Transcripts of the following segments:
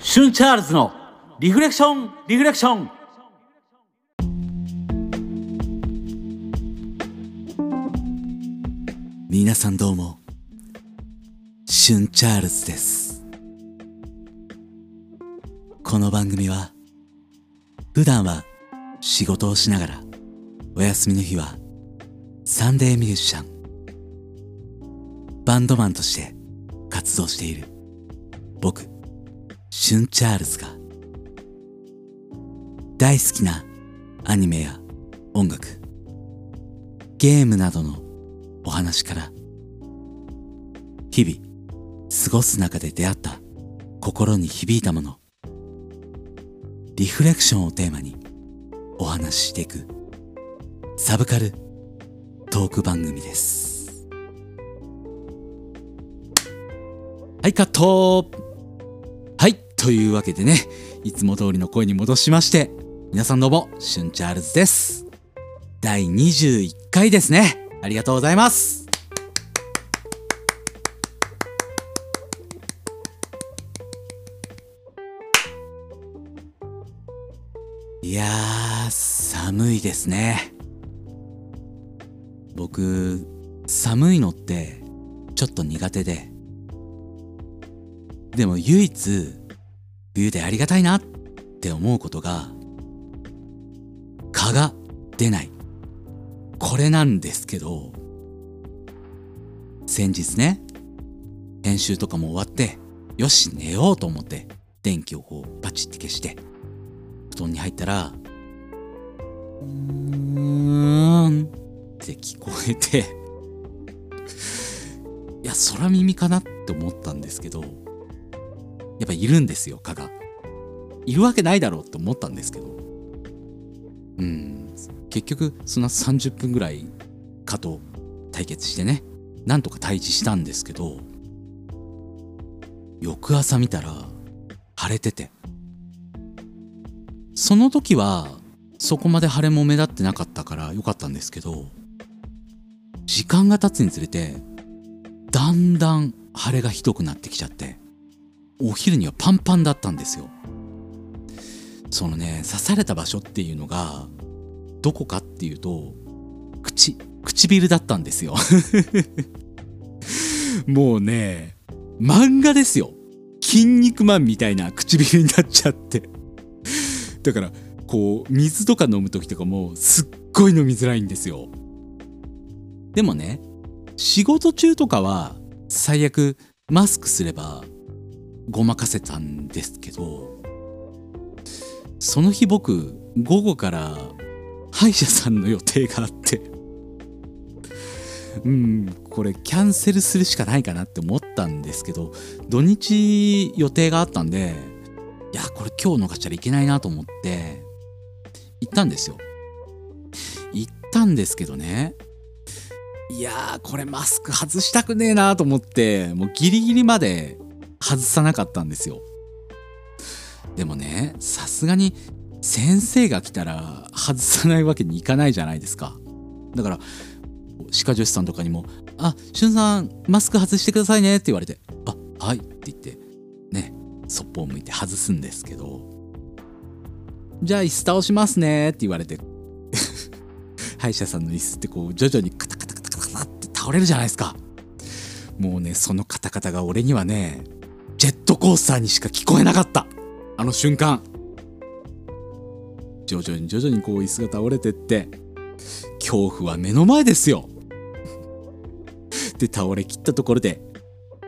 シュンチャールズのリフレクションリフレクション皆さんどうもシュンチャールズですこの番組は普段は仕事をしながらお休みの日はサンデーミュージシャンバンドマンとして活動している。僕シュンチャールズが大好きなアニメや音楽ゲームなどのお話から日々過ごす中で出会った心に響いたものリフレクションをテーマにお話ししていくサブカルトーク番組です。はいカット。はいというわけでねいつも通りの声に戻しまして皆さんどうもシュンチャールズです。第21回ですね。ありがとうございます。いやー寒いですね。僕寒いのってちょっと苦手で。でも唯一冬でありがたいなって思うことが蚊が出ない。これなんですけど先日ね編集とかも終わってよし寝ようと思って電気をこうパチって消して布団に入ったらうーんって聞こえていや空耳かなって思ったんですけどやっぱいるんですよ蚊が。いるわけないだろうって思ったんですけど。うん。結局そんな30分ぐらい蚊と対決してね。なんとか退治したんですけど翌朝見たら腫れてて。その時はそこまで腫れも目立ってなかったから良かったんですけど時間が経つにつれてだんだん腫れがひどくなってきちゃって。お昼にはパンパンだったんですよ。そのね刺された場所っていうのがどこかっていうと口唇だったんですよ。もうね漫画ですよ。筋肉マンみたいな唇になっちゃって。だからこう水とか飲む時とかもすっごい飲みづらいんですよ。でもね仕事中とかは最悪マスクすればごまかせたんですけどその日僕午後から歯医者さんの予定があってうんこれキャンセルするしかないかなって思ったんですけど土日予定があったんでいやこれ今日逃したらいけないなと思って行ったんですよ。行ったんですけどねいやーこれマスク外したくねえなと思ってもうギリギリまで外さなかったんですよ。でもねさすがに先生が来たら外さないわけにいかないじゃないですか。だから歯科助手さんとかにも「あしゅんさんマスク外してくださいね」って言われて「あはい」って言ってねそっぽを向いて外すんですけど「じゃあ椅子倒しますね」って言われて 歯医者さんの椅子ってこう徐々にカタカタカタカタって倒れるじゃないですか。もうねそのカタカタが俺にはねジェットコースターにしか聞こえなかった。あの瞬間。徐々に徐々にこう椅子が倒れてって。恐怖は目の前ですよ。で倒れきったところで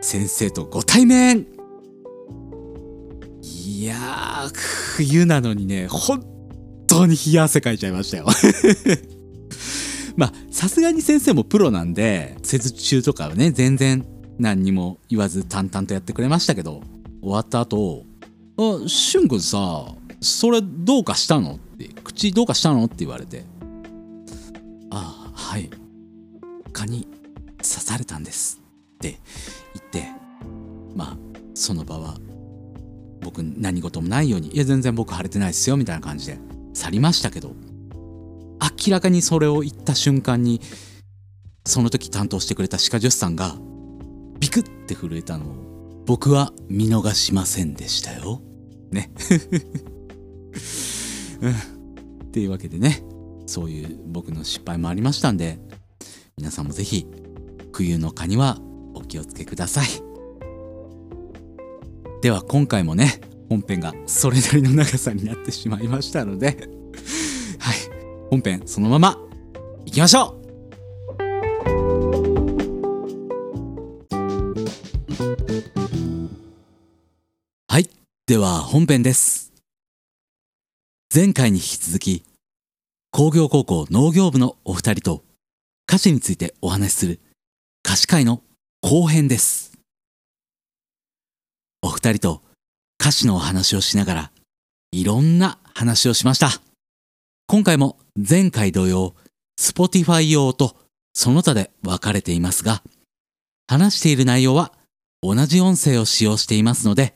先生とご対面。いや冬なのにね本当に冷や汗かいちゃいましたよ。まあさすがに先生もプロなんで施術中とかはね全然何にも言わず淡々とやってくれましたけど終わった後「あしゅんくんさそれどうかしたの?」って「口どうかしたの?」って言われて「ああはい蚊に刺されたんです」って言ってまあその場は僕何事もないように「いや全然僕腫れてないですよ」みたいな感じで去りましたけど明らかにそれを言った瞬間にその時担当してくれた歯科助手さんがビクって震えたのを僕は見逃しませんでしたよ。ね。うん。っていうわけでねそういう僕の失敗もありましたんで皆さんもぜひ冬の蚊にはお気をつけください。では今回もね本編がそれなりの長さになってしまいましたのではい。本編そのままいきましょう。では本編です。前回に引き続き工業高校農業部のお二人と歌詞についてお話しする歌詞会の後編です。お二人と歌詞のお話をしながらいろんな話をしました。今回も前回同様 Spotify 用とその他で分かれていますが話している内容は同じ音声を使用していますので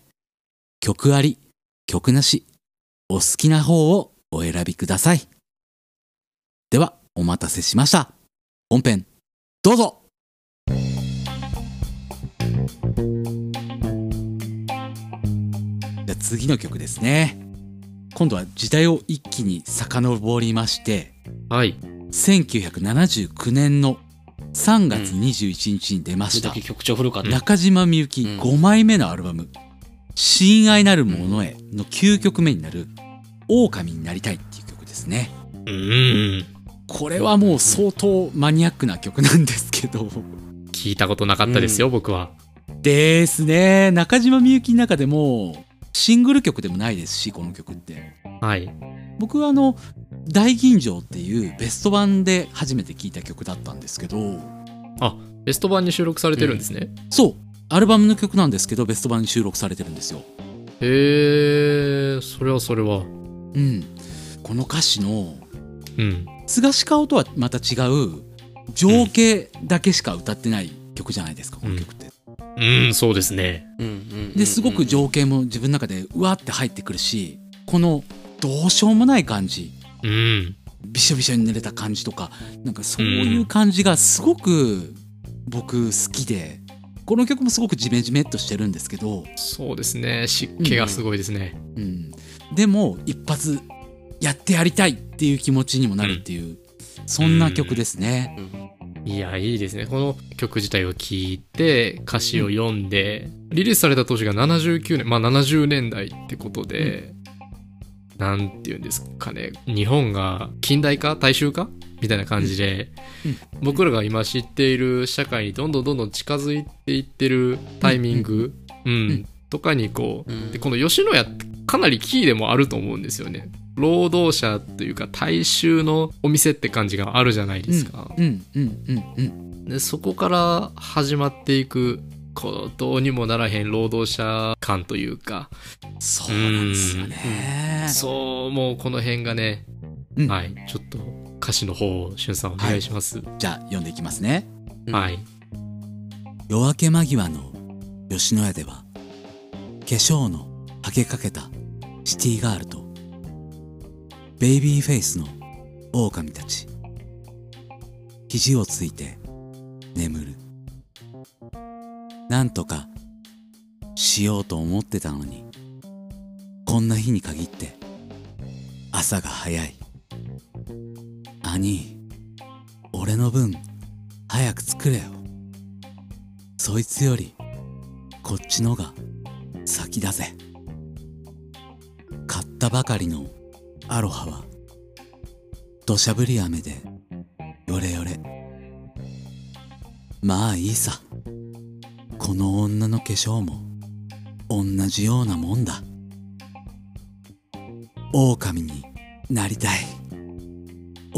曲あり曲なしお好きな方をお選びください。ではお待たせしました。本編どうぞ。じゃあ次の曲ですね。今度は時代を一気に遡りましてはい。1979年の3月21日に出ました、これだけ曲調古かった。中島みゆきうん5枚目のアルバム「親愛なるものへ」の9曲目になる「狼になりたい」っていう曲ですねうん。これはもう相当マニアックな曲なんですけど聞いたことなかったですよ、僕は。ですね中島みゆきの中でもシングル曲でもないですしこの曲ってはい。僕はあの「大吟醸」っていうベスト版で初めて聴いた曲だったんですけどベスト版に収録されてるんですね。そうアルバムの曲なんですけどベスト版に収録されてるんですよへえ、それはそれは。うんこの歌詞のうん。菅氏顔とはまた違う情景だけしか歌ってない曲じゃないですかこの曲って。うん、そうですね。ですごく情景も自分の中でうわって入ってくるしこのどうしようもない感じうん。びしょびしょに濡れた感じとかなんかそういう感じがすごく僕好きでこの曲もすごくジメジメっとしてるんですけど、そうですね。湿気がすごいですね。うん、でも一発やってやりたいっていう気持ちにもなるっていう、そんな曲ですね。いや、いいですね。この曲自体を聴いて、歌詞を読んで、リリースされた年が79年、まあ70年代ってことで、なんていうんですかね、日本が近代化？大衆化？みたいな感じで、うん。僕らが今知っている社会にどんどんどんどん近づいていってるタイミング、うん、んとかにこう、うん。でこの吉野家ってかなりキーでもあると思うんですよね。労働者というか大衆のお店って感じがあるじゃないですか。うん。うん。うん。うん。でそこから始まっていくこうどうにもならへん労働者感というか。そうなんですよね。そうもうこの辺がね、うん。はい。ちょっと歌詞の方をしゅんさんお願いします。じゃあ読んでいきますね。はい、夜明け間際の吉野家では化粧のはけかけたシティガールとベイビーフェイスの狼たち肘をついて眠る。なんとかしようと思ってたのにこんな日に限って朝が早い兄俺の分早く作れよ。そいつよりこっちのが先だぜ。買ったばかりのアロハは土砂降り雨でヨレヨレ。まあいいさ。この女の化粧も同じようなもんだ。狼になりたい。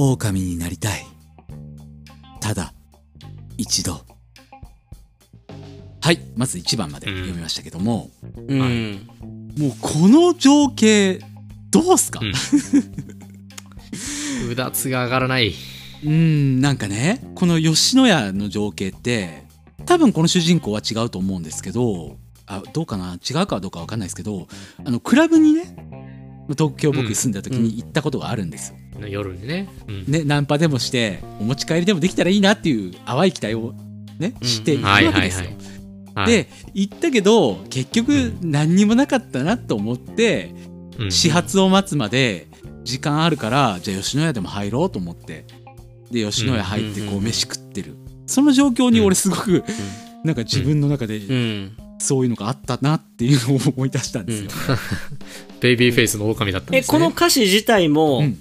狼になりたい。ただ一度。はいまず1番まで読みましたけども、うん、はい。もうこの情景どうすか？うだつが上がらない。うんなんかねこの吉野家の情景って多分この主人公は違うと思うんですけどあどうかな？違うかどうか分かんないですけどあのクラブにね東京僕住んだ時に行ったことがあるんです。よ。夜にね、うん。ねナンパでもしてお持ち帰りでもできたらいいなっていう淡い期待をねしていくわけですよ。はい、で行ったけど結局何にもなかったなと思って、うん。始発を待つまで時間あるからじゃあ吉野家でも入ろうと思ってで吉野家入ってうんうん。うん。こう飯食ってる。その状況に俺すごくなんか自分の中でうん。そういうのがあったなっていうのを思い出したんですよ。ベイビーフェイスの狼だったんえですね。この歌詞自体も、うん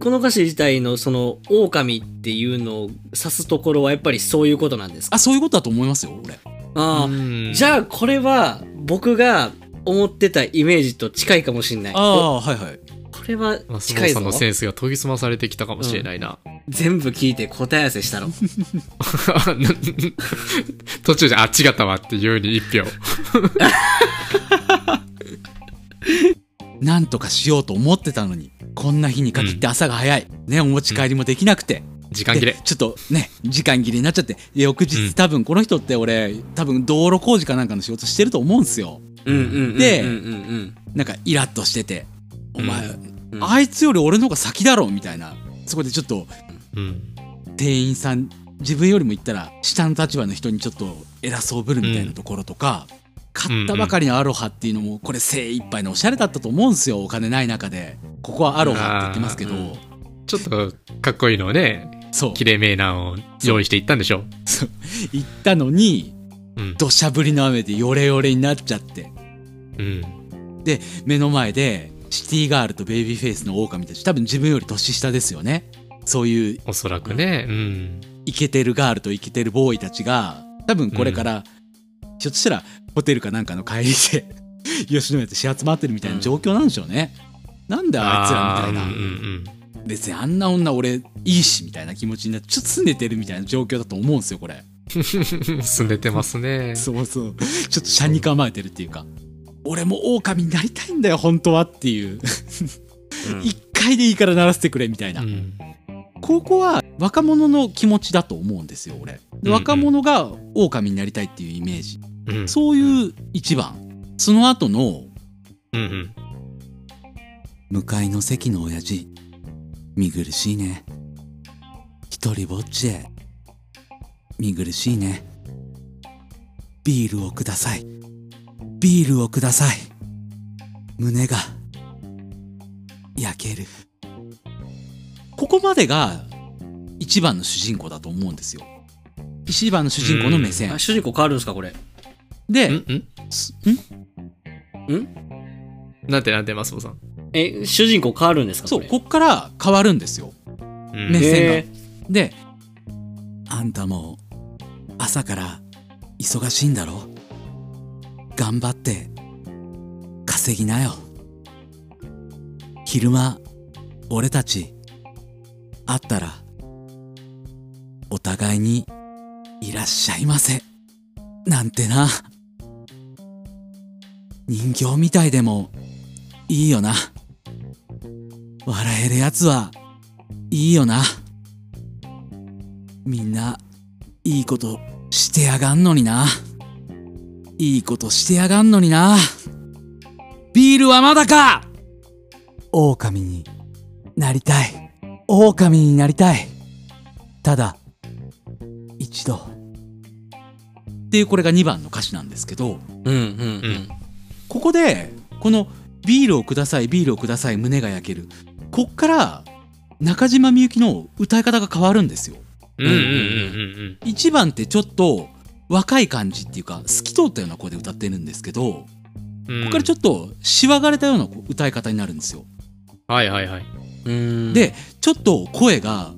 この歌詞自体のその狼っていうのを指すところはやっぱりそういうことなんですか？あそういうことだと思いますよ俺。ああ、うんじゃあこれは僕が思ってたイメージと近いかもしれないああはいはい。これは近いぞモーさんのセンスが研ぎ澄まされてきたかもしれないな。全部聞いて答え合わせしたろ 途中で、あ、違ったわっていうように一票。なんとかしようと思ってたのにこんな日に限って朝が早い、ねお持ち帰りもできなくて、時間切れ。で。ちょっとね時間切れになっちゃって。翌日、うん。多分この人って俺多分道路工事かなんかの仕事してると思うんですよ。でなんかイラッとしてて「お前、うん。あいつより俺の方が先だろ」みたいな。そこでちょっとうん。店員さん自分よりも言ったら下の立場の人にちょっと偉そうぶるみたいなところとか、買ったばかりのアロハっていうのもこれ精一杯のおしゃれだったと思うんですよお金ない中で。ここはアロハって言ってますけど、あー。ちょっとかっこいいのをね、そう。綺麗めなのを用意していったんでしょそう。行ったのにうん。土砂降りの雨でヨレヨレになっちゃって。うん。目の前でシティガールとベイビーフェイスの狼たち多分自分より年下ですよね。そういうおそらくね。うん。イケてるガールとイケてるボーイたちが多分これから、ひょっとしたらホテルかなんかの帰りで 吉野家で始発待ってるみたいな状況なんでしょうね、なんであいつらみたいな、別にあんな女俺いいしみたいな気持ちになってちょっと拗ねてるみたいな状況だと思うんですよこれ。うん。すねてますね。そうそう。ちょっと車に構えてるっていうか。俺も狼になりたいんだよ本当はっていう。うん。一回でいいから鳴らせてくれみたいな、うん。ここは若者の気持ちだと思うんですよ俺。でうんうん。若者が狼になりたいっていうイメージうん。そういう一番。その後のうんうん。向かいの席の親父。見苦しいね。一人ぼっちで見苦しいね。ビールをください。ビールをください。胸が焼ける。ここまでが一番の主人公だと思うんですよ。一番の主人公の目線。あ主人公変わるんですかこれ？でんん。すん？なんてなんて、マスボさん。え主人公変わるんですか？そうこっから変わるんですよ。うん。目線が。へで、あんたも朝から忙しいんだろ？頑張って稼ぎなよ。昼間、俺たち会ったらお互いにいらっしゃいませ。なんてな。人形みたいでもいいよな。笑えるやつはいいよな。みんないいことしてやがんのにな。いいことしてやがんのにな。ビールはまだか狼になりたい。狼になりたい。ただ、一度。っていうこれが2番の歌詞なんですけど、うんうんうんここで、このビールをください、ビールをください、胸が焼ける。こっから中島みゆきの歌い方が変わるんですよ。うんうんうん1番ってちょっと若い感じっていうか透き通ったような声で歌ってるんですけどこうんうん。こからちょっとしわがれたような歌い方になるんですよ。はいはいはい。うんでちょっと声が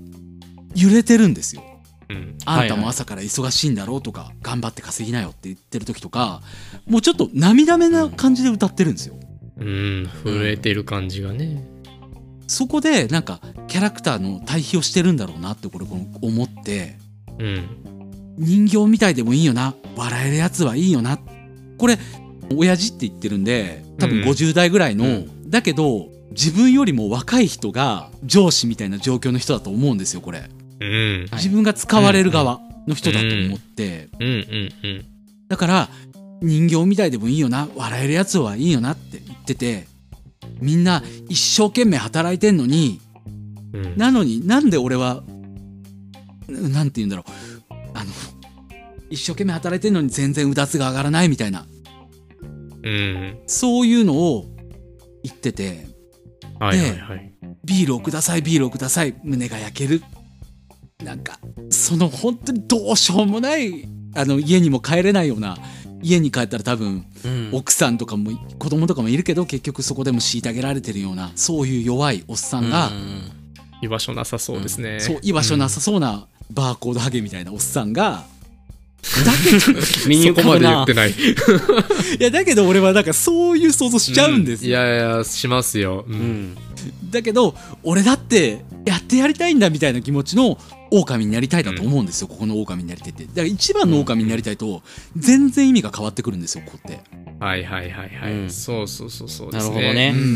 揺れてるんですよ。うん。あんたも朝から忙しいんだろうとか頑張って稼ぎなよって言ってる時とかもうちょっと涙目な感じで歌ってるんですよ。うん。震えてる感じがね。そこでなん。かキャラクターの対比をしてるん。だろうなってこれこの思ってうん。人形みたいでもいいよな笑えるやつはいいよなこれ親父って言ってるん。で多分うん。50代ぐらいの、うん。だけど自分よりも若い人が上司みたいな状況の人だと思うん。ですよこれうん。自分が使われる側の人だと思って、うんうんうん。だから人形みたいでもいいよな笑えるやつはいいよなって言っててみんな一生懸命働いてんのにうん。なのになんで俺はななんて言うんだろうあの一生懸命働いてるのに全然うだつが上がらないみたいなうん。そういうのを言っててはいはいはい。ビールをくださいビールをください胸が焼けるなんかその本当にどうしようもないあの家にも帰れないような家に帰ったら多分うん奥さんとかも子供とかもいるけど結局そこでも虐げられてるようなそういう弱いおっさんが、うん居場所なさそうですね。そう居場所なさそうなバーコードハゲみたいなおっさんが、身に浮かそこまで言ってない。いやだけど俺はなんかそういう想像しちゃうんですいよ、やいや、しますよ。う。うんんだけど俺だってやってやりたいんだみたいな気持ちの狼になりたいだと思うんですよ、ここの狼になりたいってだから一番の狼になりたいと全然意味が変わってくるんですよここってはいはいはいはい。うんそうそうそうそうですね。なるほどねうんうんう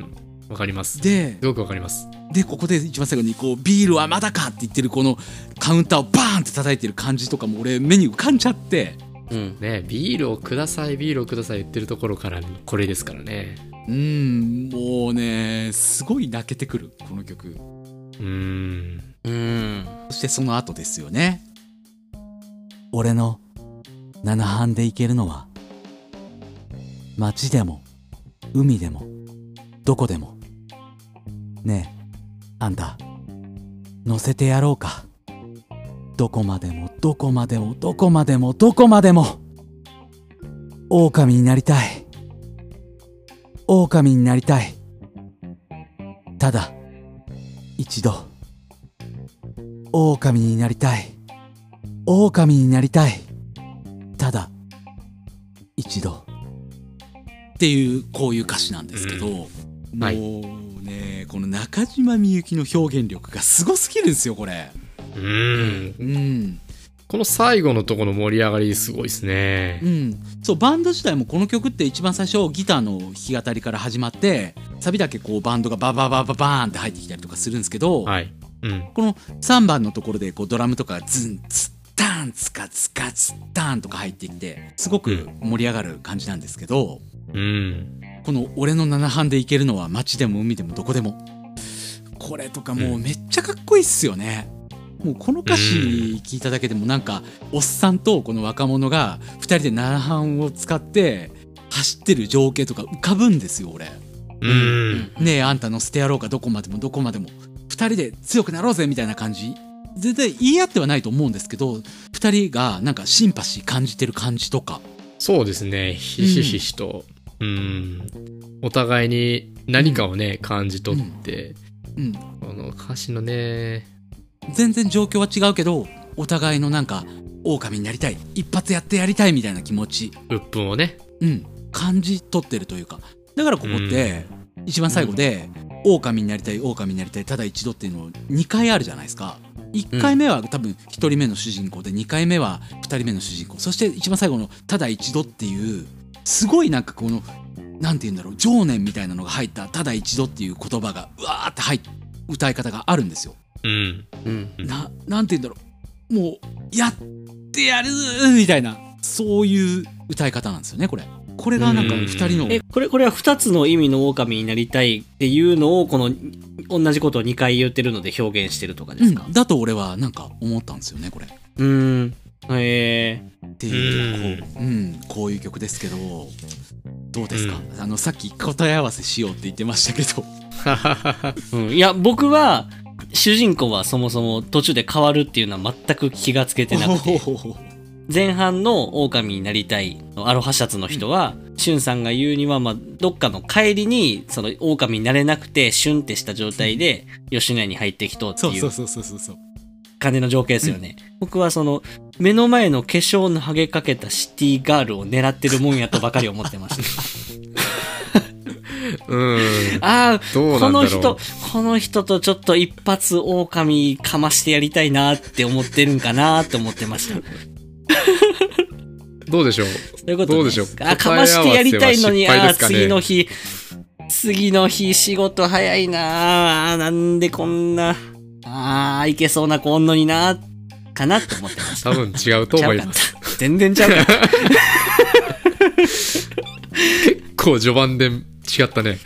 ん。わかります。すでごくわかります。でここで一番最後にこうビールはまだかって言ってるこのカウンターをバーンって叩いてる感じとかも俺目に浮かんじゃってうんねビールをください、ビールをください言ってるところからこれですからね。うんもうねすごい泣けてくるこの曲。うーん。うんそしてその後ですよね。俺の七班で行けるのは街でも海でもどこでも。ねえあんた乗せてやろうか。どこまでもどこまでもどこまでもどこまでも。狼になりたい狼になりたい。ただ一度狼になりたい。狼になりたい。ただ一度。っていうこういう歌詞なんですけど、もうはい。ねこの中島みゆきの表現力がすごすぎるんですよこれ。うーん。うんこの最後のところの盛り上がりすごいですねう。んそうバンド自体もこの曲って一番最初ギターの弾き語りから始まってサビだけこうバンドがバババババーンって入ってきたりとかするんですけど、はい。うん。この3番のところでこうドラムとかズンツッタンツカツカツッタンとか入ってきてすごく盛り上がる感じなんですけど、うん。この「俺の七班で行けるのは街でも海でもどこでも」これとかもうめっちゃかっこいいっすよね。もうこの歌詞聞いただけでもなんかおっさんとこの若者が2人で七班を使って走ってる情景とか浮かぶんですよ俺。うん。ねえあんた乗せてやろうかどこまでもどこまでも2人で強くなろうぜみたいな感じ絶対言い合ってはないと思うんですけど2人がなんかシンパシー感じてる感じとかそうですね。ひしひしと。うん。お互いに何かをね、感じ取って、うんこの歌詞のね、全然状況は違うけどお互いのなんか狼になりたい一発やってやりたいみたいな気持ち、鬱憤をね。うん、感じ取ってるというか。だからここって一番最後で狼になりたい狼になりたいただ一度っていうの2回あるじゃないですか。1回目は多分1人目の主人公で2回目は2人目の主人公。そして一番最後の「ただ一度」っていうすごいなんかこのなんて言うんだろう情念みたいなのが入った「ただ一度」っていう言葉がうわーって入っ歌い方があるんですよ。うん。うん。ななんて言うんだろう。もうやってやるみたいなそういう歌い方なんですよねこれ。これがなんかうん。2人のえこれこれは2つの意味の狼になりたいっていうのをこの同じことを2回言ってるので表現してるとかですか？うん、だと俺はなんか思ったんですよねこれ。っうーん。へえていうこう,、うん、こういう曲ですけどどうですか、あのさっき答え合わせしようって言ってましたけど。うん、いや僕は主人公はそもそも途中で変わるっていうのは全く気がつけてなくて。前半の狼になりたいアロハシャツの人は、シュンさんが言うには、まあ、どっかの帰りにその狼になれなくてシュンってした状態で吉野家に入ってきとうっていそうそううそうそうそうそう。感じの情景ですよね、僕はその目の前の化粧の剥げかけたシティガールを狙ってるもんやとばかり思ってましたうん。ああこの人この人とちょっと一発狼かましてやりたいなって思ってるんかなって思ってましたどうでしょう？そういうこと、ね、どうでしょう？あ、かましてやりたいのに、ね次の日、次の日仕事早いなあーなんでこんな、あー、いけそうな子おんのになかなって思ってました。多分違うと思います。全然ちゃう。結構序盤で違ったね。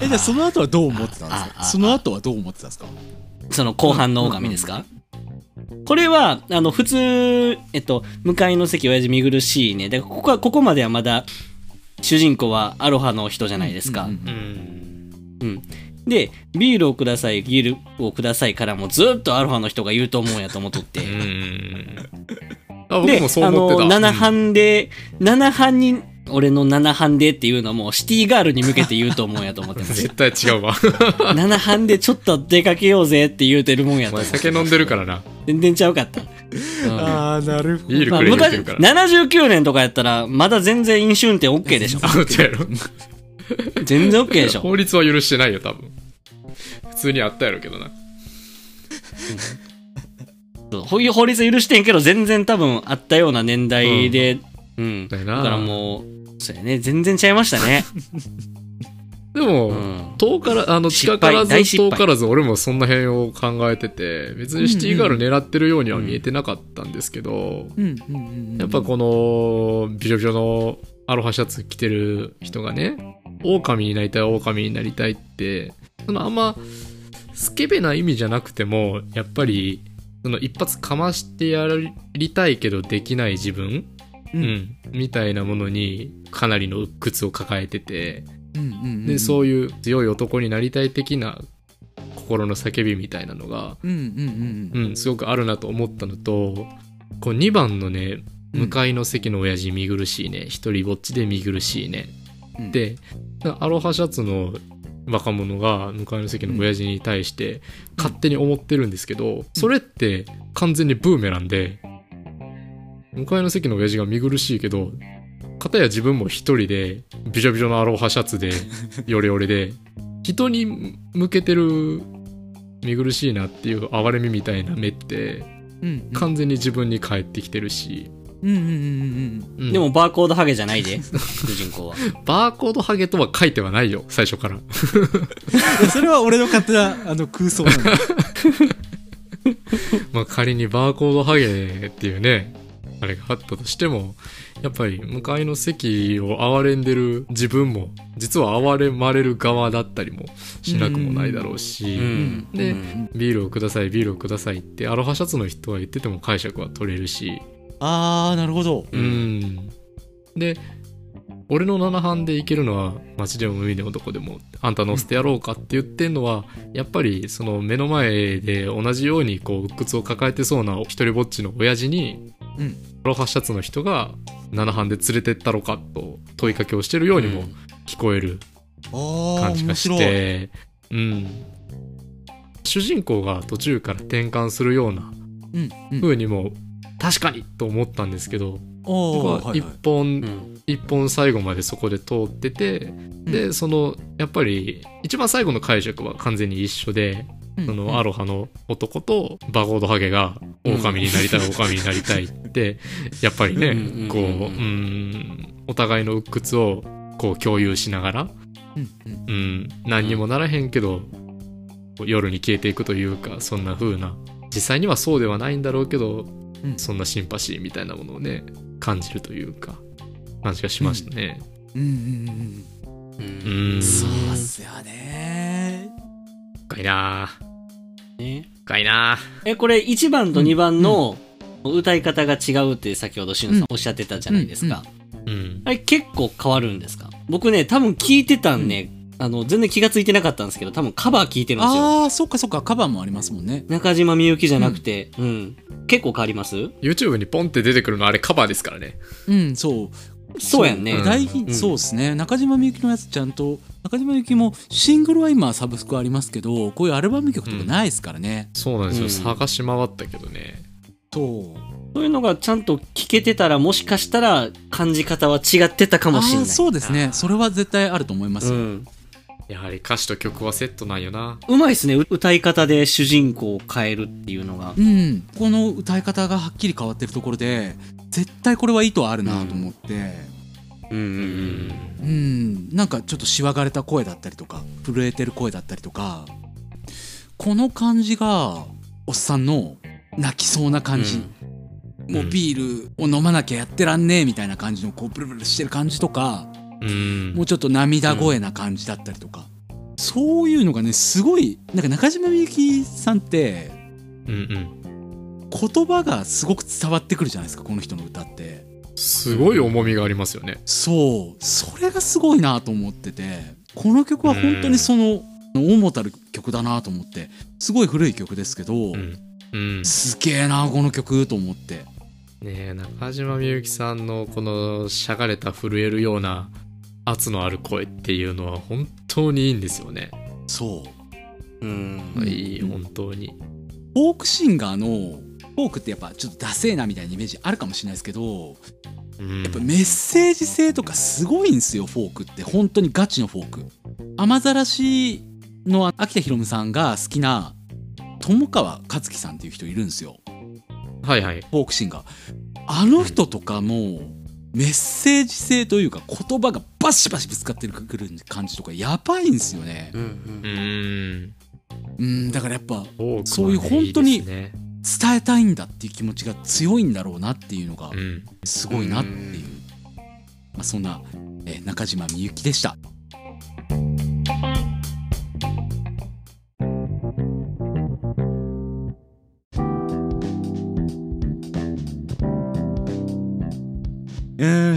えじゃあその後はどう思ってたんですか？その後はどう思ってたんですか？その後半の狼ですか？ここれは、あの、普通、えっと、向かいの席親父見苦しいね。で、ここは、ここまではまだ、主人公はアロハの人じゃないですか。うんうんうん。で、ビールをください、ビールをくださいからもずっとアロハの人が言うと思うんやと思っとって。うん。あ、僕で、もそうあの、思ってた。7半で、7半に、俺の7半でっていうのもシティガールに向けて言うと思うんやと思ってます。絶対違うわ。7半でちょっと出かけようぜって言うてるもんやと。お前酒飲んでるからな。全然ちゃうかった。うんああなるほどまあ、ビールくれ言って昔るから。79年とかやったらまだ全然飲酒運転 OK でしょあ、違うやろ。全然 OK でしょ法律は許してないよ、多分。普通にあったやろうけどな。法律許してんけど全然多分あったような年代でうん、だよなだからもうそうやね。全然ちゃいましたね。う でも、ん。遠から、あの、近からず遠からず俺もそんな辺を考えてて、別にシティガール狙ってるようには見えてなかったんですけど、うんうんうんうん。やっぱこの、ビジョビジョのアロハシャツ着てる人がね、狼になりたい、狼になりたいって、そのあんま、スケベな意味じゃなくても、やっぱり、その一発かましてやりたいけどできない自分、ううん。ん、みたいなものにかなりの鬱屈を抱えてて、そういう強い男になりたい的な心の叫びみたいなのが、すごくあるなと思ったのと、こう2番のね、向かいの席の親父見苦しいね、一人ぼっちで見苦しいね。うん。で、アロハシャツの若者が向かいの席の親父に対して勝手に思ってるんですけど、それって完全にブーメランで、向かいの席の親父が見苦しいけど、片や自分も一人で、ビジョビジョのアロハシャツで、ヨレヨレで、人に向けてる見苦しいなっていう哀れみみたいな目って、うん完全に自分に返ってきてるし、うんうんうんうんうん。でもバーコードハゲじゃないで 主人公は。バーコードハゲとは書いてはないよ、最初から。それは俺の勝手なあの空想なんだ。まあ仮にバーコードハゲっていうね、あれがあったとしても、やっぱり向かいの席を憐れんでる自分も、実は憐れまれる側だったりもしなくもないだろうし、うん。でうん。ビールをください、ビールをくださいってアロハシャツの人は言ってても解釈は取れるし、ああなるほど。うん。で、俺の七班でいけるのは街でも海でもどこでもあんた乗せてやろうかって言ってんのはやっぱりその目の前で同じようにこう鬱屈を抱えてそうな一人ぼっちの親父にうん。アロハシャツの人が七班で連れてったろかと問いかけをしてるようにも聞こえる感じがし面白い。てうん。主人公が途中から転換するようなうんうん。風にも確かにと思ったんですけどお僕は一ーはいはい。本、うん。一本最後までそこで通ってて、でそのやっぱり一番最後の解釈は完全に一緒で、うんそのアロハの男とバゴードハゲが狼になりたい、狼になりたいって やっぱりね、うんこうううん。うんんお互いの鬱屈をこう共有しながら、うんうん。うん、何にもならへんけど、夜に消えていくというかそんな風な。実際にはそうではないんだろうけど、うん。そんなシンパシーみたいなものをね感じるというか感じがしましたね。うんうんうんうん。うん。そうっすよね深いな。ね深いな。えこれ1番と2番の歌い方が違うって先ほどしのさんおっしゃってたじゃないですか、うん。あれ結構変わるんですか？僕ね多分聞いてたんね、あの全然気がついてなかったんですけど多分カバー聞いてるんですよ。ああそっかそっかカバーもありますもんね。中島みゆきじゃなくて、うん。結構変わります？YouTube にポンって出てくるのあれカバーですからね。うんそうそうやんね、う。ん。大ヒそうですね。中島みゆきのやつちゃんと中島みゆきもシングルは今サブスクありますけどこういうアルバム曲とかないですからね、そうなんですよ。うん。探し回ったけどね。そう。そういうのがちゃんと聞けてたらもしかしたら感じ方は違ってたかもしれない。そうですね。それは絶対あると思いますよ、うんやはり歌詞と曲はセットなんよな。うまいっすね。う歌い方で主人公を変えるっていうのが。うん、この歌い方がはっきり変わってるところで絶対これは意図あるなと思って、うんうんうん。なんかちょっとしわがれた声だったりとか震えてる声だったりとかこの感じがおっさんの泣きそうな感じ、もうビールを飲まなきゃやってらんねえみたいな感じのこうブルブルしてる感じとかうん。もうちょっと涙声な感じだったりとか、そういうのがねすごいなんか中島みゆきさんってうんうん。言葉がすごく伝わってくるじゃないですかこの人の歌ってすごい重みがありますよね。そうそれがすごいなと思っててこの曲は本当にその主たる曲だなと思ってすごい古い曲ですけど、うん。うん。すげえなこの曲と思ってねえ中島みゆきさんのこのしゃがれた震えるような圧のある声っていうのは本当にいいんですよね。そう。うん。いい本当に。フォークシンガーのフォークってやっぱちょっとダセえなみたいなイメージあるかもしれないですけどうん。やっぱメッセージ性とかすごいんですよフォークって。本当にガチのフォーク。雨ざらしの秋田ひろむさんが好きな友川克樹さんっていう人いるんですよ。はいはい。フォークシンガー。あの人とかもメッセージ性というか言葉がバシバシぶつかってくる感じとかやばいんですよねうんうーん。うんだからやっぱそういう本当に伝えたいんだっていう気持ちが強いんだろうなっていうのがうん。すごいなっていう、まあ、そんな、えー中島みゆきでした。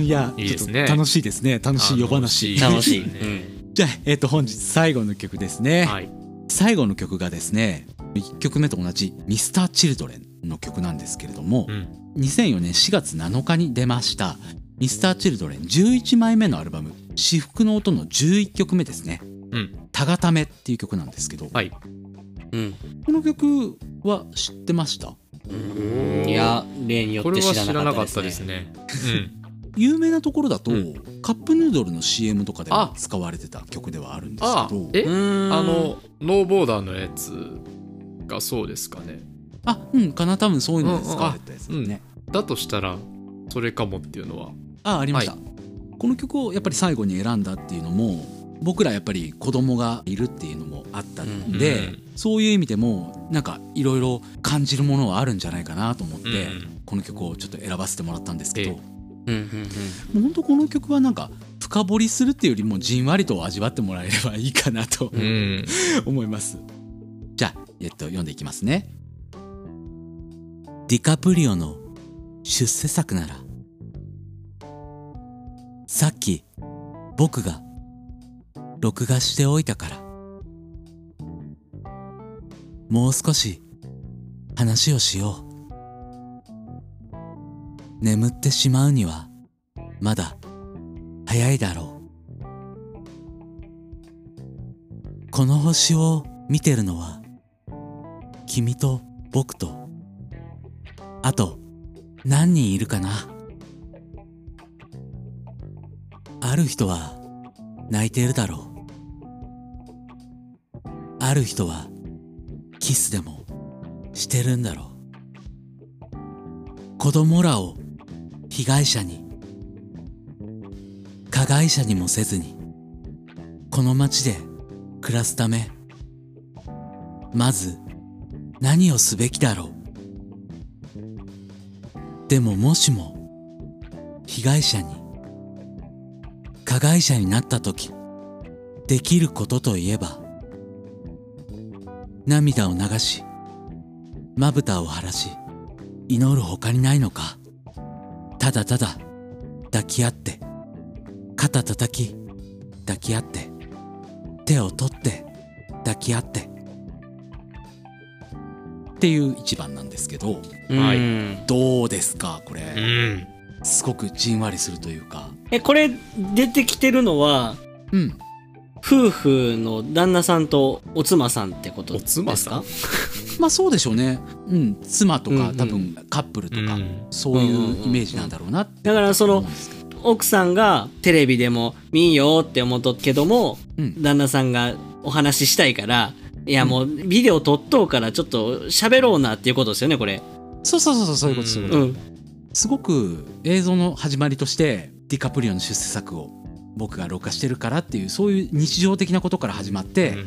いやいいですね。楽しいですね。楽しい夜話。楽しい。ね。うん。じゃあ、えっと本日最後の曲ですね、はい。最後の曲がですね1曲目と同じ Mr.Children の曲なんですけれども、うん。2004年4月7日に出ました「Mr.Children11 枚目のアルバム「至福の音」の11曲目ですね。うん。「タガタメ」っていう曲なんですけど。はい。うん。この曲は知ってました？うん。いや例によこれはって知ら知らなかったたですね。ね。有名なところだと、うん。カップヌードルの CM とかで使われてた曲ではあるんですあけど。あの、ノーボーダーのやつがそうですかね。あうんかな。多分そういうので使われてたやつですね、だとしたら、それかもっていうのは。あありました、この曲をやっぱり最後に選んだっていうのも僕らやっぱり子供がいるっていうのもあったんで、うんそういう意味でもなんかいろいろ感じるものはあるんじゃないかなと思って、うん。この曲をちょっと選ばせてもらったんですけど、うんうんう本当この曲はなんか深掘りするっていうよりもじんわりと味わってもらえればいいかなとうん。思います。じゃあ、えっと、読んでいきますね。ディカプリオの出世作なら、さっき僕が録画しておいたから、もう少し話をしよう。眠ってしまうにはまだ早いだろう。この星を見てるのは君と僕とあと何人いるかな。ある人は泣いているだろう。ある人はキスでもしてるんだろう。子供らを被害者に。加害者にもせずに。この街で暮らすため。まず何をすべきだろう。でももしも被害者に。加害者になった時できることといえば涙を流しまぶたを晴らし祈るほかにないのか。ただただ抱き合って肩叩き抱き合って手を取って抱き合ってっていう一番なんですけどうんはい。うんどうですかこうれん。すごくじんわりするというか。えこれ出てきてるのはうん。夫婦の旦那さんとお妻さんってことおですか？妻さん？まあそうでしょうね。うん。妻とか、うんうん。多分カップルとか、うん。そういうイメージなんだろうなだからその奥さんがテレビでも見んよって思っとっけどもうん。旦那さんがお話ししたいからいやもうビデオ撮っとうからちょっと喋ろうなっていうことですよねこれ。そうそうそうそうそういうことそういうこと、うん。すごく映像の始まりとしてディカプリオの出世作を僕が録画してるからっていうそういう日常的なことから始まって、うん。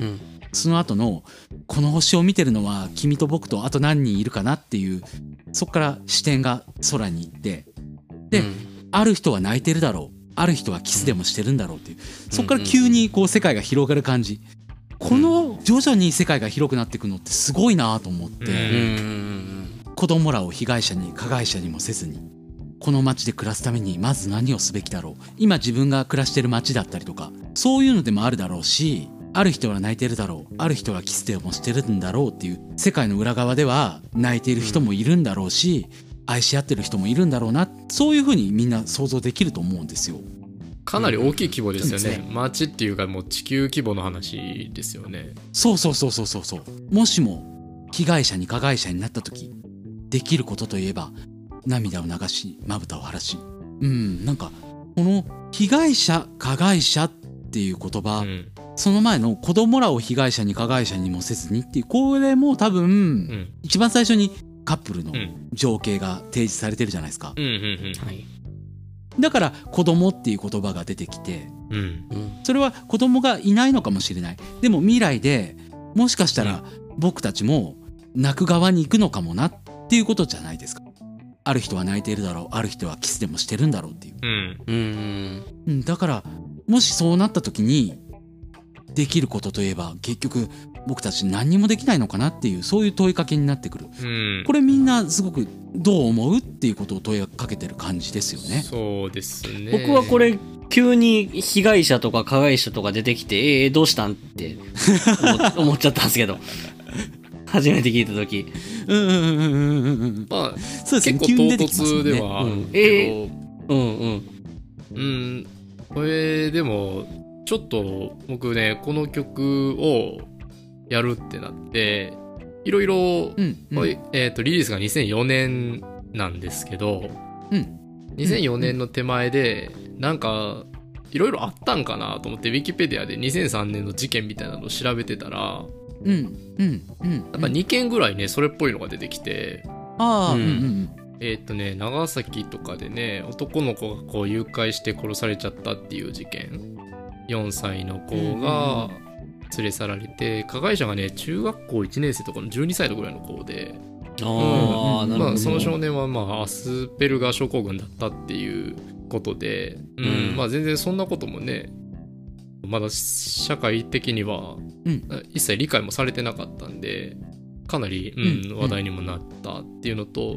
うんその後のこの星を見てるのは君と僕とあと何人いるかなっていうそこから視点が空に行ってでうん。ある人は泣いてるだろう。ある人はキスでもしてるんだろうっていう。そこから急にこう世界が広がる感じ。この徐々に世界が広くなっていくのってすごいなと思って、子供らを被害者に加害者にもせずにこの町で暮らすためにまず何をすべきだろう。今自分が暮らしてる町だったりとかそういうのでもあるだろうしある人は泣いてるだろうある人はキスでもしてるんだろうっていう世界の裏側では泣いている人もいるんだろうし、愛し合ってる人もいるんだろうなそういうふうにみんな想像できると思うんですよ。かなり大きい規模ですよねそうです。街っていうかもう地球規模の話ですよね。そうそうそうそうそうそうもしも被害者に加害者になった時できることといえば涙を流しまぶたを晴らしうんなんかこの被害者加害者っていう言葉、うん。その前の子供らを被害者に加害者にもせずにっていうこれも多分、うん。一番最初にカップルのうん情景が提示されてるじゃないですかうん。うん。はい。だから子供っていう言葉が出てきてうん。うん。うん。それは子供がいないのかもしれないでも未来でもしかしたら僕たちも泣く側に行くのかもなっていうことじゃないですかある人は泣いているだろうある人はキスでもしてるんだろうっていう、うん。うん。うん、だからもしそうなった時にできることといえば結局僕たち何にもできないのかなっていうそういう問いかけになってくる。うん。これみんなすごくどう思うっていうことを問いかけてる感じですよね。そうですね。僕はこれ、急に被害者とか加害者とか出てきて、えー、どうしたんって思 思っちゃったんですけど。初めて聞いた時。うんうんうんうんうんうんまあ、そうですね。結構唐突ではあるうん。けど、うんうん。うん、これでもちょっと僕ねこの曲をやるってなっていろいろ、うんうん。えー、とリリースが2004年なんですけど、うん。2004年の手前でなんかいろいろあったんかなと思ってウィキペディアで2003年の事件みたいなのを調べてたらうんうんうんなん。か2件ぐらいねそれっぽいのが出てきて。ああ、ううん。んうん。えーっとね長崎とかでね男の子がこう誘拐して殺されちゃったっていう事件4歳の子が連れ去られて加害者がね中学校1年生とかの12歳ぐらいの子で、その少年はまあアスペルガー症候群だったっていうことで、うん。うん。まあ、全然そんなこともねまだ社会的にはうん。一切理解もされてなかったんでかなり、うん。うん。話題にもなったっていうのと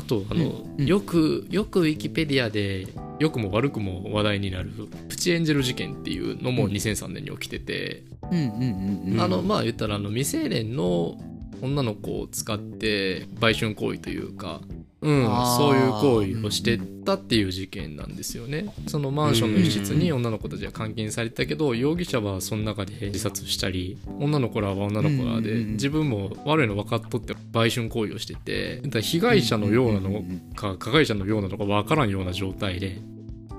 あとあの、うんうん。よくよくウィキペディアで良くも悪くも話題になるプチエンジェル事件っていうのもうん。2003年に起きてて、うんうん。あのまあ言ったらあの未成年の女の子を使って売春行為というか、うん。そういう行為をしてったっていう事件なんですよね。そのマンションの一室に女の子たちが監禁されてたけど容疑者はその中で自殺したり女の子らは女の子らで自分も悪いの分かっとって売春行為をしててだから被害者のようなのか加害者のようなのか分からんような状態で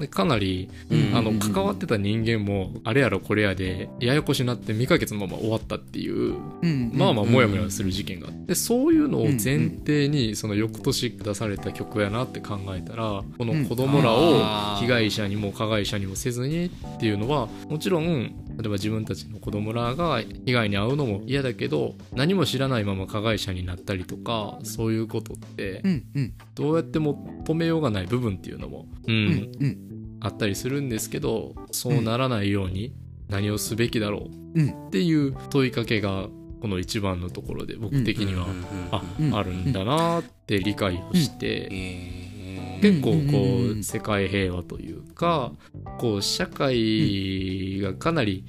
でかなりうんあの関わってた人間もあれやろこれやでややこしになって未解決のまま終わったっていううんまあまあモヤモヤする事件があってそういうのを前提にその翌年出された曲やなって考えたらこの子供らを被害者にも加害者にもせずにっていうのはもちろん例えば自分たちの子供らが被害に遭うのも嫌だけど何も知らないまま加害者になったりとかそういうことってうんうん。どうやっても止めようがない部分っていうのも、ううんんうん。あったりするんですけどそうならないように何をすべきだろううん。っていう問いかけがこの一番のところで僕的には、あ、るんだなって理解をして、えー結構こう世界平和というかこう社会がかなり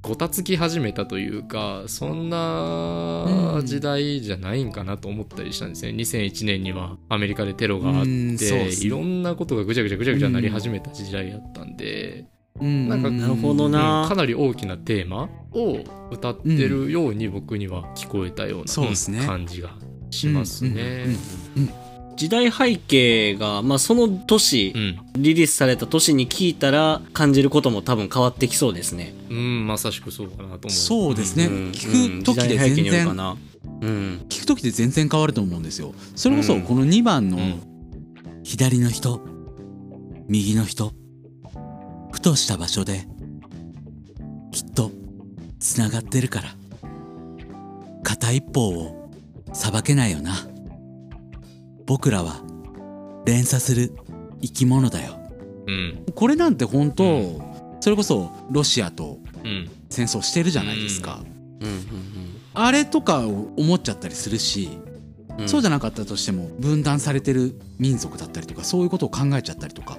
ごたつき始めたというかそんな時代じゃないんかなと思ったりしたんですね。2001年にはアメリカでテロがあっていろんなことがぐちゃぐちゃぐちゃぐちゃなり始めた時代やったんで、うんなんかなるほどな。うんかなり大きなテーマを歌ってるように僕には聞こえたような、感じがしますね。時代背景が、まあ、その年うん、リリースされた年に聞いたら感じることも多分変わってきそうですね。うん、まさしくそうかなと思う。そうですね、うん聞く時で全然によるかな。うん。聞く時で全然変わると思うんですよそれこそうんこの2番のうん左の人右の人ふとした場所できっとつながってるから片一方を裁けないよな僕らは連鎖する生き物だよ。うん、これなんて本当、うそれこそロシアとうん、戦争してるじゃないですか、うん。うんあれとかを思っちゃったりするしそうじゃなかったとしても分断されてる民族だったりとかそういうことを考えちゃったりとか、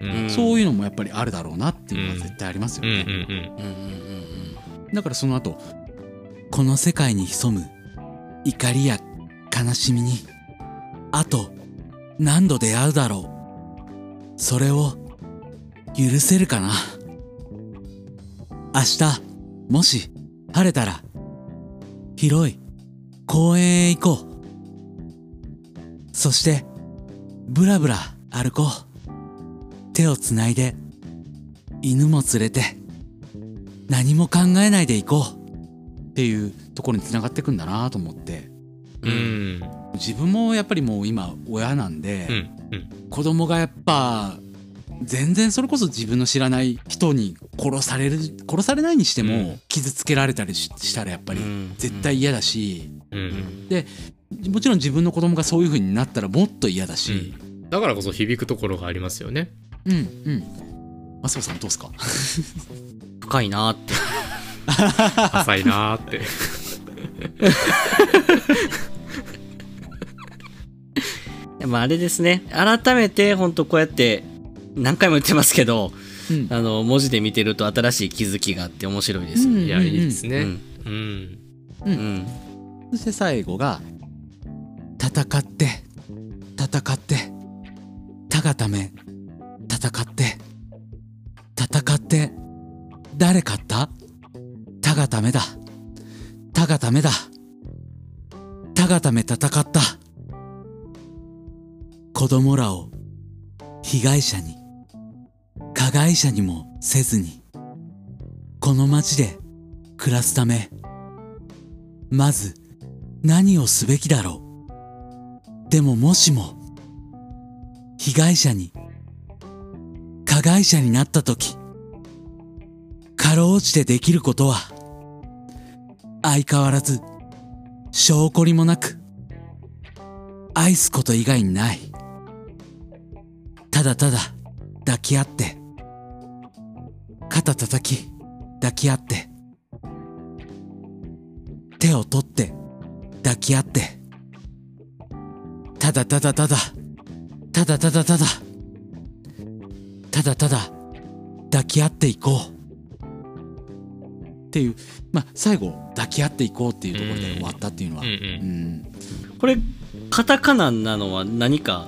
うん。そういうのもやっぱりあるだろうなっていうのは絶対ありますようんうんね、うんうんうんうん。だからその後この世界に潜む怒りや悲しみにあと何度出会うだろう。それを許せるかな。明日もし晴れたら広い公園へ行こう。そしてブラブラ歩こう。手をつないで犬も連れて何も考えないで行こう。っていうところにつながってくんだなと思って。うん。自分もやっぱりもう今親なんで、うん子供がやっぱ全然それこそ自分の知らない人に殺される殺されないにしてもうん。傷つけられたりししたらやっぱりうん。絶対嫌だしうんうん。もちろん自分の子供がそういう風になったらもっと嫌だし。だからこそ響くところがありますよね。うんうん。マスオさんどうですか？深いなって。浅いなーって でもあれですね。改めて本当こうやって何回も言ってますけどうん。あの文字で見てると新しい気づきがあって面白いですよね。いやいいですね。うん。うん。うん。そして最後が戦って戦って他がため戦って戦って誰勝った？他がためだ。他がためだ。他がため戦った子供らを被害者に加害者にもせずにこの町で暮らすためまず何をすべきだろう。でももしも被害者に加害者になった時かろうじてできることは相変わらず証拠りもなく愛すこと以外にない。だただ抱き合って。肩叩き抱き合って。手を取って抱き合って。ただただただただただただ。ただただ抱き合っていこう。っていうまあ最後抱き合っていこうっていうところで終わったっていうのは。うん。ううんん。これカタカナなのは何か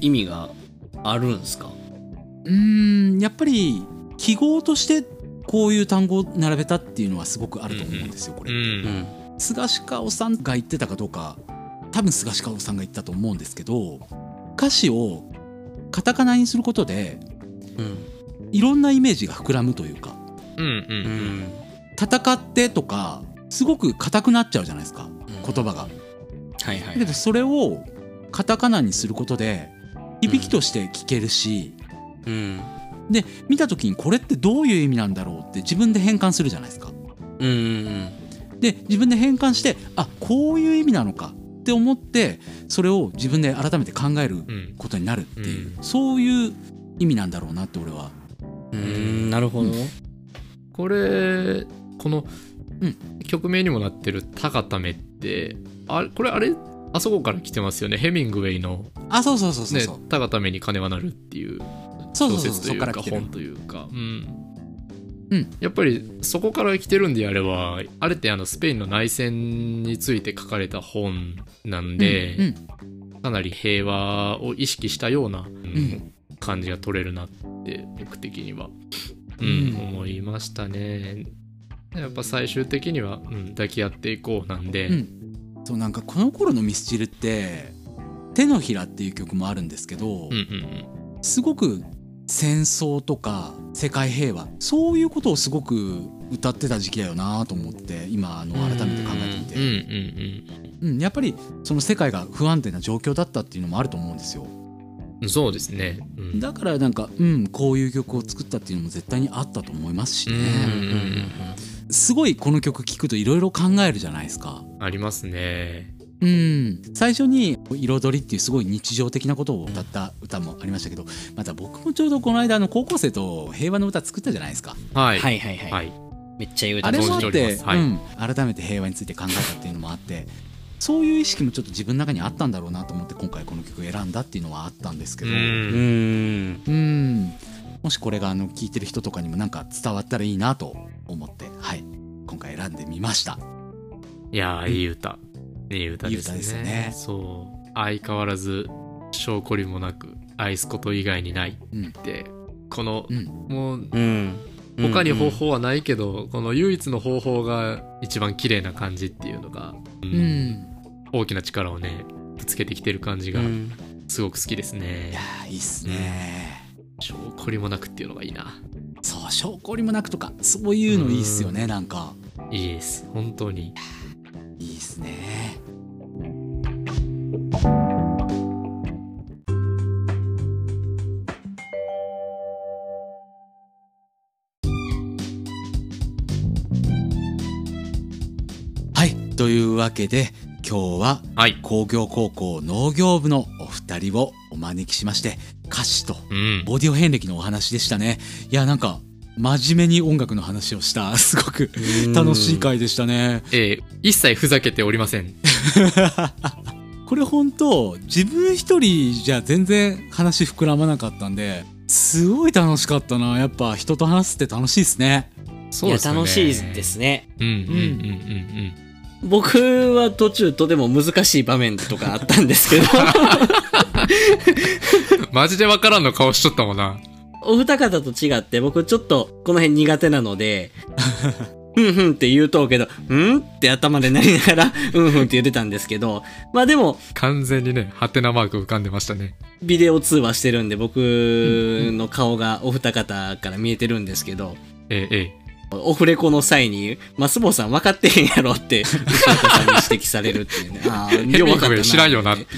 意味があるんですか？うーんやっぱり記号としてこういう単語を並べたっていうのはすごくあると思うんですよこうれ。うん。菅氏香さんが言ってたかどうか多分菅氏香さんが言ったと思うんですけど歌詞をカタカナにすることでうん。いろんなイメージが膨らむというかうんううん。ん戦ってとかすごく硬くなっちゃうじゃないですか言葉が。はいはい。だけどそれをカタカナにすることで響きとして聞けるし、うん。で見た時にこれってどういう意味なんだろうって自分で変換するじゃないですか。うんうんで自分で変換してあこういう意味なのかって思ってそれを自分で改めて考えるうん。ことになるっていう、うそういう意味なんだろうなって俺は。うんうんなるほど。これこのうん。曲名にもなってる「高ため」ってあれこれあれあそこから来てますよね。ヘミングウェイの。あそうそうそう「そうそう、ね高ために金はなる」っていう。そうそうそう小説とそいうかこから来てる。本というか。うん、うん。やっぱりそこから来てるんであればあれってあのスペインの内戦について書かれた本なんで、うんかなり平和を意識したような、うんん。感じが取れるなって僕的には、うんうん。思いましたね。やっぱ最終的には、うん、抱き合っていこうなんで、うんそうなんかこの頃のミスチルって「手のひら」っていう曲もあるんですけど、うんうんすごく戦争とか世界平和そういうことをすごく歌ってた時期だよなと思って今あの改めて考えてみて、うんうんうん、やっぱりその世界が不安定な状況だったっていうのもあると思うんですよ。うんそうですね、うん、だからなんか、うん、こういう曲を作ったっていうのも絶対にあったと思いますしね、うんうんうんすごいこの曲聴くといろいろ考えるじゃないですか。ありますね。うん、最初に「彩り」っていうすごい日常的なことを歌った歌もありましたけどまた僕もちょうどこの間あの高校生と平和の歌作ったじゃないですか。はい。はいはいはい。はい。めっちゃ言う歌あれもあってはい。うん、改めて平和について考えたっていうのもあってそういう意識もちょっと自分の中にあったんだろうなと思って今回この曲を選んだっていうのはあったんですけうど。うん。ん。うん。もしこれがあの聞いてる人とかにもなんか伝わったらいいなと思ってはい。今回選んでみました。いやー、いい歌。いい歌ですね。いい歌ですよね。そう。相変わらず、証拠りもなく、愛すこと以外にないうんって、この、うん。もう、うん。他に方法はないけど、この唯一の方法が一番綺麗な感じっていうのが、ううんん大きな力をね、ぶつけてきてる感じが、うんすごく好きですいねや。ーいいっすね証拠りもなくっていうのがいいな。そう証拠りもなくとかそういうのいいっすよねなんかいいです。本当に。いいっすねはいというわけで今日ははい。工業高校農業部のお二人をお招きしまして歌詞とうん。ボディオ遍歴のお話でしたねいやなんか真面目に音楽の話をした すごく楽しい回でしたねえー一切ふざけておりません。これ本当自分一人じゃ全然話膨らまなかったんですごい楽しかったなやっぱ人と話すって楽しいですねそうですよね。いや楽しいですねうんうんうんうん僕は途中とても難しい場面とかあったんですけどうん。マジでわからんの顔しとったもんな。お二方と違って僕ちょっとこの辺苦手なので ふんふんって言うとうけど、んって頭でなりながら、うんふんって言ってたんですけど、まあでも、完全にね、ハテナマーク浮かんでましたね。ビデオ通話してるんで、僕の顔がお二方から見えてるんですけど、ええ、ええ。オフレコの際に、マスボさん分かってへんやろって、牛畑さんに指摘されるっていうね。ああ、よう分かったヘミングウェイ知らんよなっていう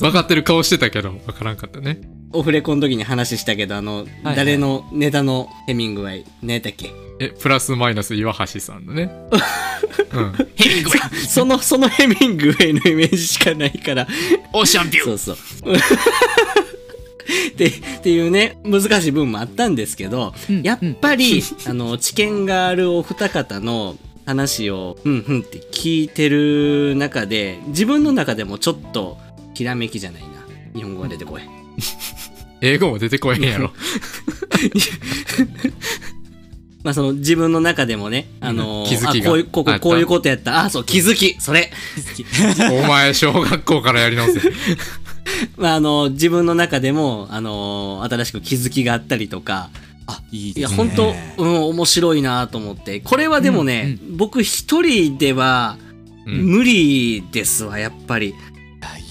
分かってる顔してたけど、分からんかったね。オフレコの時に話したけど、あの、はい誰のネタのヘミングウェイ、何やったっけ？え、プラスマイナス岩橋さんのね。うん。ヘミングウェイその、そのヘミングウェイのイメージしかないから、オーシャンビュそうそう。ってっていうね、難しい部分もあったんですけど、うんやっぱり、あの、知見があるお二方の話を、うんうんって聞いてる中で、自分の中でもちょっと、ひらめきじゃないな。日本語が出てこい。英語も出てこえへんやろ。まあその自分の中でもね、あのうん気づきこういう、ここ、こういうことやった。あ、そう、気づき、それ。お前、小学校からやり直せ。まああの、自分の中でも、あの、新しく気づきがあったりとか、あいいいや、ですね本当うん、面白いなと思って。これはでもね、僕一人ではうん。無理ですわ、やっぱり。いや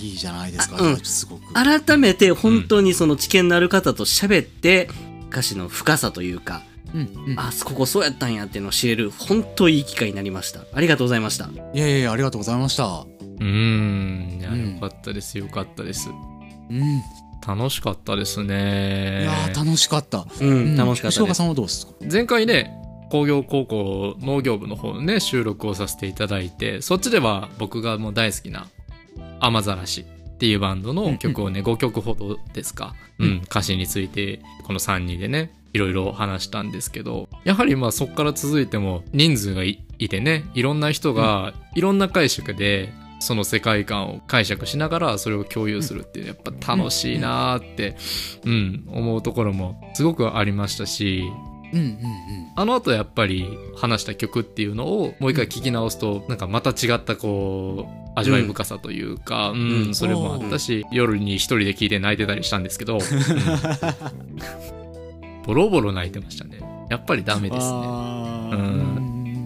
いいじゃないですか、あうんすごく改めて本当にその知見のある方と喋って、歌詞の深さというか、うんうんあ、ここそうやったんやっていうのを知れる、本当いい機会になりました。ありがとうございました。いやいやいやありがとうございましたうーん。いや、うんよかったです。よかったです。うん楽しかったですいね。やー楽しかった、うん、楽しかったです。石岡さんはどうですか？前回ね工業高校農業部の方のね収録をさせていただいてそっちでは僕がもう大好きな「雨ざらし」っていうバンドの曲をね、5曲ほどですか、ううんん、歌詞についてこの3人でねいろいろ話したんですけどやはりまあそこから続いても人数がいいてねいろんな人がいろんな解釈でその世界観を解釈しながらそれを共有するっていうやっぱ楽しいなーって、うん、思うところもすごくありましたしうんうんうん。あの後やっぱり話した曲っていうのをもう一回聞き直すとなんかまた違ったこう味わい深さというか、うん。うんそれもあったし夜に一人で聞いて泣いてたりしたんですけど、う んボロボロ泣いてましたね。やっぱりダメですね。うん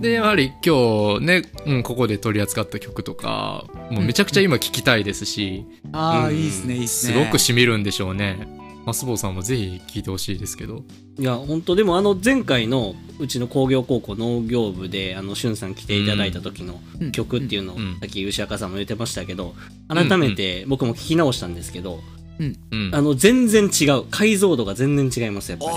でやはり今日ね、うん、ここで取り扱った曲とかもうめちゃくちゃ今聞きたいですし、ああ、うん。いいですねいいですすねごくしみるんでしょうね。マスボウさんもぜひ聞いてほしいですけど。いや、本当でもあの前回のうちの工業高校農業部で、あの、しゅんさん来ていただいた時のうん。曲っていうのを、うん。さっき牛赤さんも言ってましたけど、改めて僕も聞き直したんですけど、うんあの、全然違う。解像度が全然違います、やっぱあい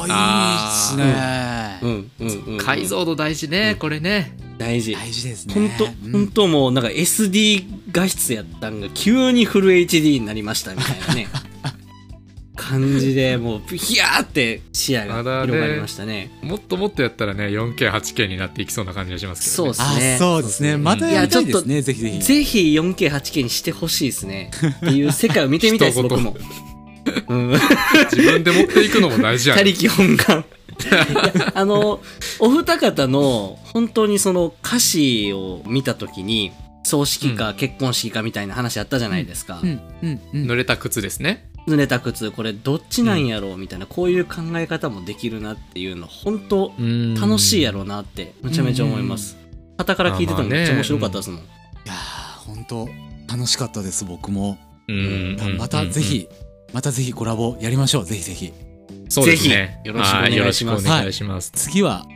いっすね、り。うん、うん、うん。解像度大事ね、これね大事。大事ですね本当うん本当もうなんか SD 画質やったんが急にフル HD になりましたみたいなね。感じでもうヒヤーって視野がまだね。広がりましたね。もっともっとやったらね 4K8K になっていきそうな感じがしますけどね。そうっすね。あそうですね。またやりたいですねぜひぜひ。ぜひ 4K8K にしてほしいですね。っていう世界を見てみたいです 僕も、うん、自分で持っていくのも大事やね。他力本願いやあのお二方の本当にその歌詞を見た時に葬式か結婚式かみたいな話あったじゃないですか、うん。うん。うん。濡れた靴ですね濡れた靴これどっちなんやろうみたいなこういう考え方もできるなっていうの本当楽しいやろうなってめちゃめちゃ思います。傍から聞いててもめっちゃ面白かったですもん、いやー本当楽しかったです僕も。うん。またぜひまたぜひコラボやりましょう。ぜひぜひ。そうですね。ぜひよろしくお願いします。はよろしくお願いします。次は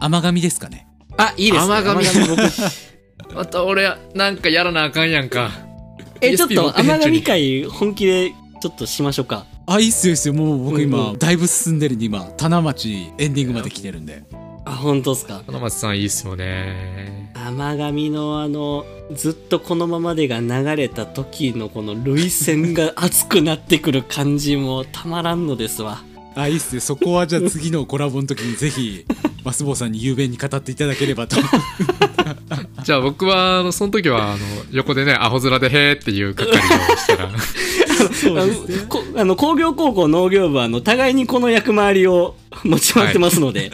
甘神ですかね。あいいですね。甘神 また俺なんかやらなあかんやんか。えちょっと甘神会本気でちょっとしましょうか。あいいっすよいいっすよ。もう僕今、うんうん。だいぶ進んでるんで今。棚町エンディングまで来てるんで。あ本当ですか。花松さんいいっすよね。甘神のあのずっとこのままでが流れた時のこの涙腺が熱くなってくる感じもたまらんのですわ。あいいっすよ。そこはじゃあ次のコラボの時にぜひマスボウさんに雄弁に語っていただければと。じゃあ僕はあのその時はあの横でねアホ面でへーっていう係をしたらあのこあの工業高校農業部はあの互いにこの役回りを持ち回ってますので、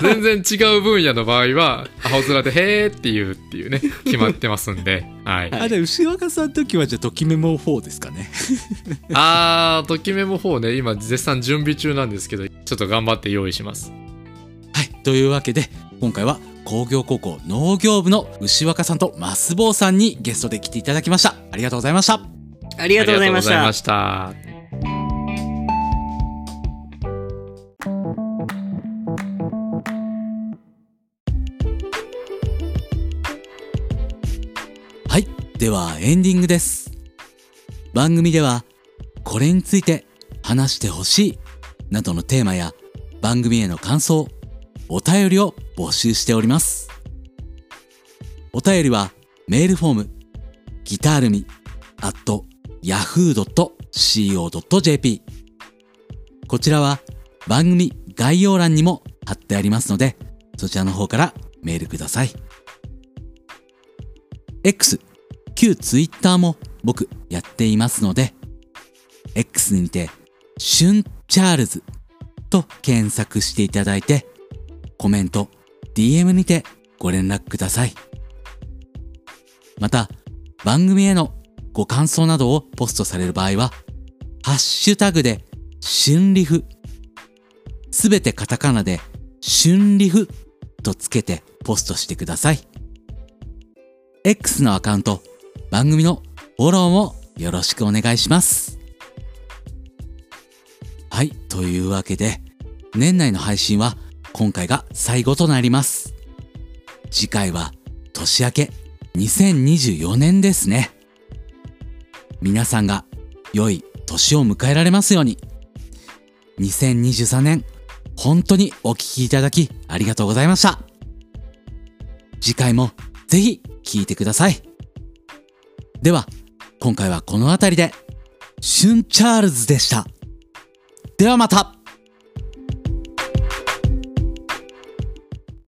全然違う分野の場合はアホ面でへーっていうっていうね決まってますんで。はい。はいあで牛若さんの時はじゃあときメモ4ですかね。あーときメモ4ね。今絶賛準備中なんですけどちょっと頑張って用意します。はい。というわけで今回は工業高校農業部の牛若さんとマスボウさんにゲストで来ていただきました。ありがとうございましたありがとうございましたありがとうございましたはい。では、エンディングです。番組では、これについて話してほしい、などのテーマや、番組への感想、お便りを募集しております。お便りは、メールフォーム、ギタールミ、at yahoo.co.jp。こちらは、番組概要欄にも貼ってありますので、そちらの方からメールください。X、旧 Twitter も僕やっていますので、X にて、シュンチャールズと検索していただいて、コメント、DM にてご連絡ください。また、番組へのご感想などをポストされる場合は、ハッシュタグで、春リフ、すべてカタカナで、春リフとつけてポストしてください。X のアカウント、番組のフォローもよろしくお願いします。はい、というわけで、年内の配信は今回が最後となります。次回は年明け2024年ですね。皆さんが良い年を迎えられますように。2023年、本当にお聴きいただきありがとうございました。次回もぜひ聴いてください。では、今回はこの辺りで、シュンチャールズでした。ではまた